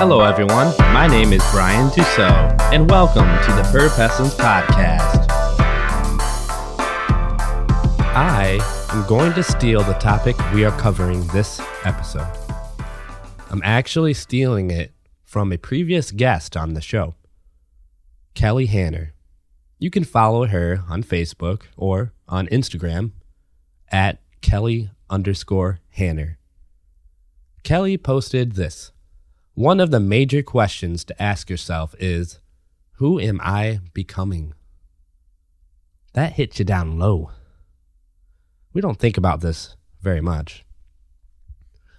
Hello, everyone. My name is Brian Tussaud, and welcome to the Purpessence Podcast. I am going to steal the topic we are covering this episode. I'm actually stealing it from a previous guest on the show, Kelly Hanner. You can follow her on Facebook or on Instagram at Kelly underscore Hanner. Kelly posted this. One of the major questions to ask yourself is Who am I becoming? That hits you down low. We don't think about this very much.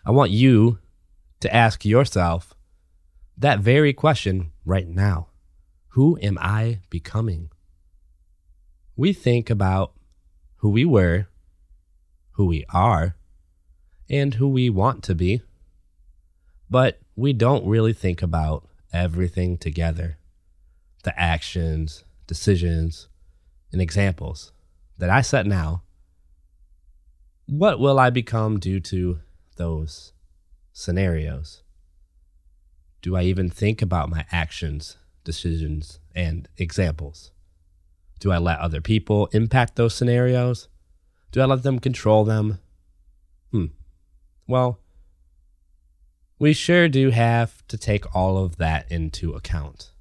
I want you to ask yourself that very question right now Who am I becoming? We think about who we were, who we are, and who we want to be. But we don't really think about everything together the actions, decisions, and examples that I set now. What will I become due to those scenarios? Do I even think about my actions, decisions, and examples? Do I let other people impact those scenarios? Do I let them control them? Hmm. Well, we sure do have to take all of that into account.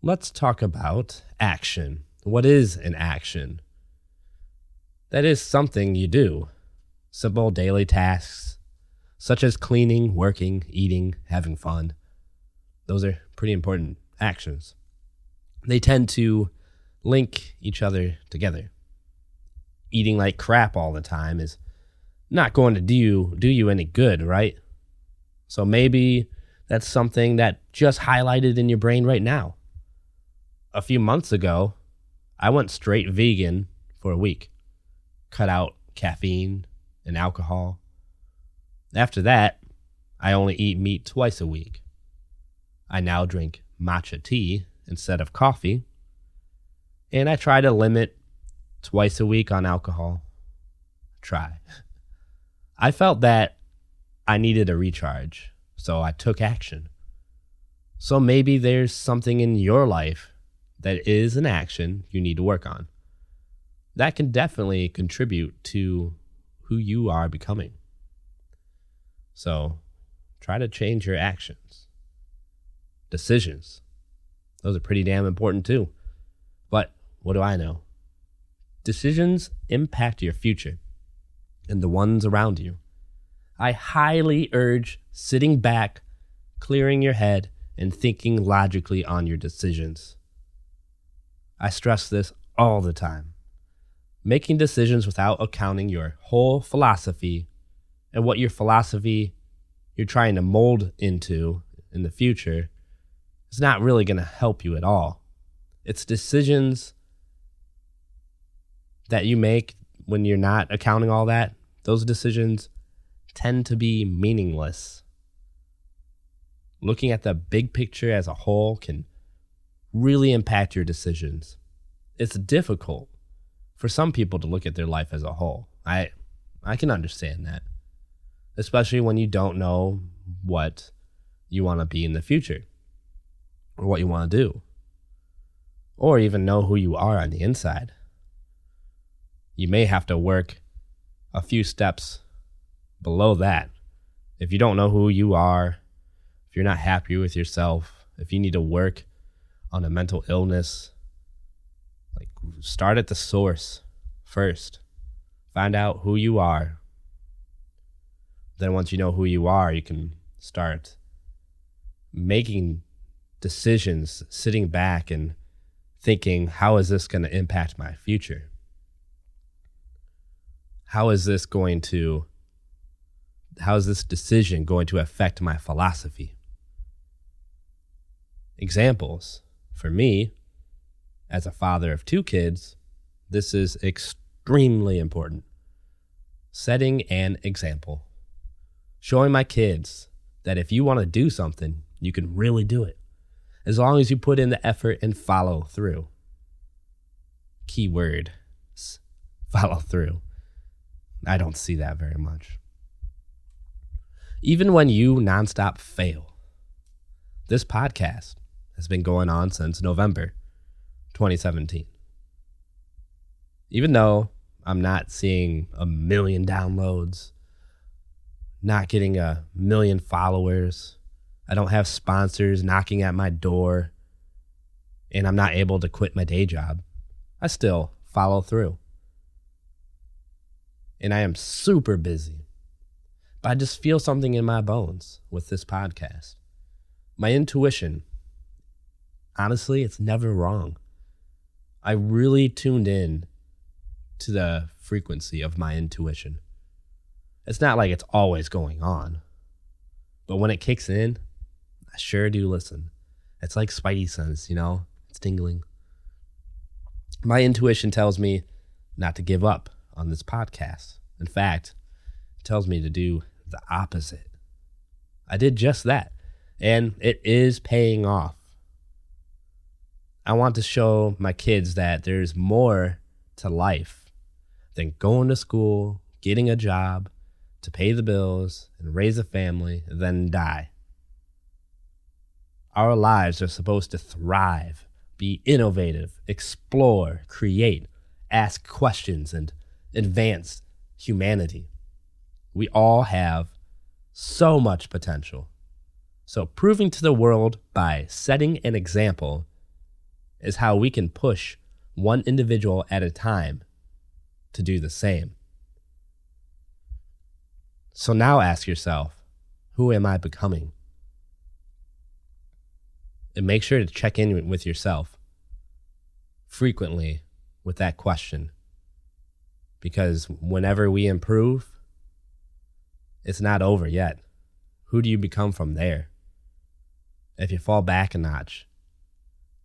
Let's talk about action. What is an action? That is something you do. Simple daily tasks, such as cleaning, working, eating, having fun. Those are pretty important actions. They tend to link each other together. Eating like crap all the time is not going to do you, do you any good, right? So maybe that's something that just highlighted in your brain right now. A few months ago, I went straight vegan for a week, cut out caffeine and alcohol. After that, I only eat meat twice a week. I now drink matcha tea instead of coffee, and I try to limit twice a week on alcohol. Try. I felt that I needed a recharge, so I took action. So maybe there's something in your life that is an action you need to work on. That can definitely contribute to who you are becoming. So try to change your actions. Decisions. Those are pretty damn important too. But what do I know? Decisions impact your future and the ones around you. I highly urge sitting back, clearing your head, and thinking logically on your decisions. I stress this all the time. Making decisions without accounting your whole philosophy and what your philosophy you're trying to mold into in the future is not really going to help you at all. It's decisions that you make when you're not accounting all that. Those decisions tend to be meaningless. Looking at the big picture as a whole can really impact your decisions. It's difficult for some people to look at their life as a whole. I I can understand that. Especially when you don't know what you want to be in the future or what you want to do or even know who you are on the inside. You may have to work a few steps below that, if you don't know who you are, if you're not happy with yourself, if you need to work on a mental illness, like start at the source first. Find out who you are. Then once you know who you are, you can start making decisions, sitting back and thinking, how is this going to impact my future? How is this going to how is this decision going to affect my philosophy? Examples. For me, as a father of two kids, this is extremely important. Setting an example. Showing my kids that if you want to do something, you can really do it. As long as you put in the effort and follow through. Keyword follow through. I don't see that very much even when you nonstop fail, this podcast has been going on since November 2017. Even though I'm not seeing a million downloads, not getting a million followers, I don't have sponsors knocking at my door, and I'm not able to quit my day job, I still follow through. And I am super busy. But I just feel something in my bones with this podcast. My intuition, honestly, it's never wrong. I really tuned in to the frequency of my intuition. It's not like it's always going on, but when it kicks in, I sure do listen. It's like Spidey sense, you know? It's tingling. My intuition tells me not to give up on this podcast. In fact, tells me to do the opposite. I did just that, and it is paying off. I want to show my kids that there's more to life than going to school, getting a job, to pay the bills, and raise a family, then die. Our lives are supposed to thrive, be innovative, explore, create, ask questions, and advance humanity. We all have so much potential. So, proving to the world by setting an example is how we can push one individual at a time to do the same. So, now ask yourself who am I becoming? And make sure to check in with yourself frequently with that question because whenever we improve, it's not over yet. Who do you become from there? If you fall back a notch,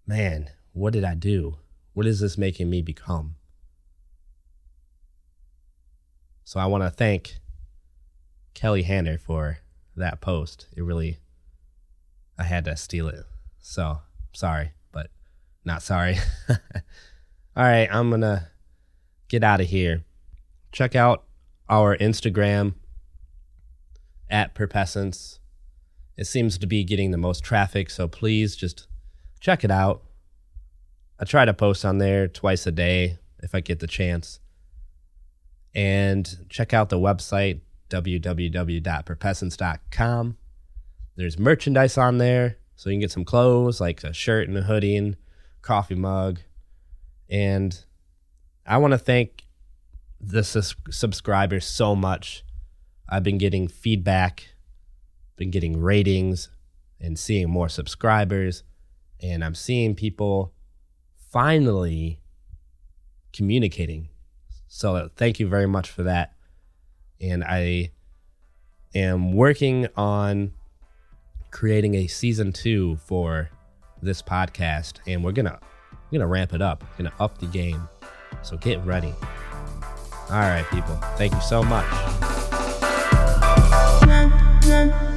man, what did I do? What is this making me become? So I want to thank Kelly Hanner for that post. It really, I had to steal it. So sorry, but not sorry. All right, I'm going to get out of here. Check out our Instagram at Purpessence. It seems to be getting the most traffic, so please just check it out. I try to post on there twice a day if I get the chance. And check out the website, www.purpessence.com. There's merchandise on there, so you can get some clothes like a shirt and a hoodie and coffee mug. And I want to thank the sus- subscribers so much. I've been getting feedback, been getting ratings, and seeing more subscribers. And I'm seeing people finally communicating. So thank you very much for that. And I am working on creating a season two for this podcast, and we're gonna we're gonna ramp it up. We're gonna up the game. So get ready. All right, people. Thank you so much again.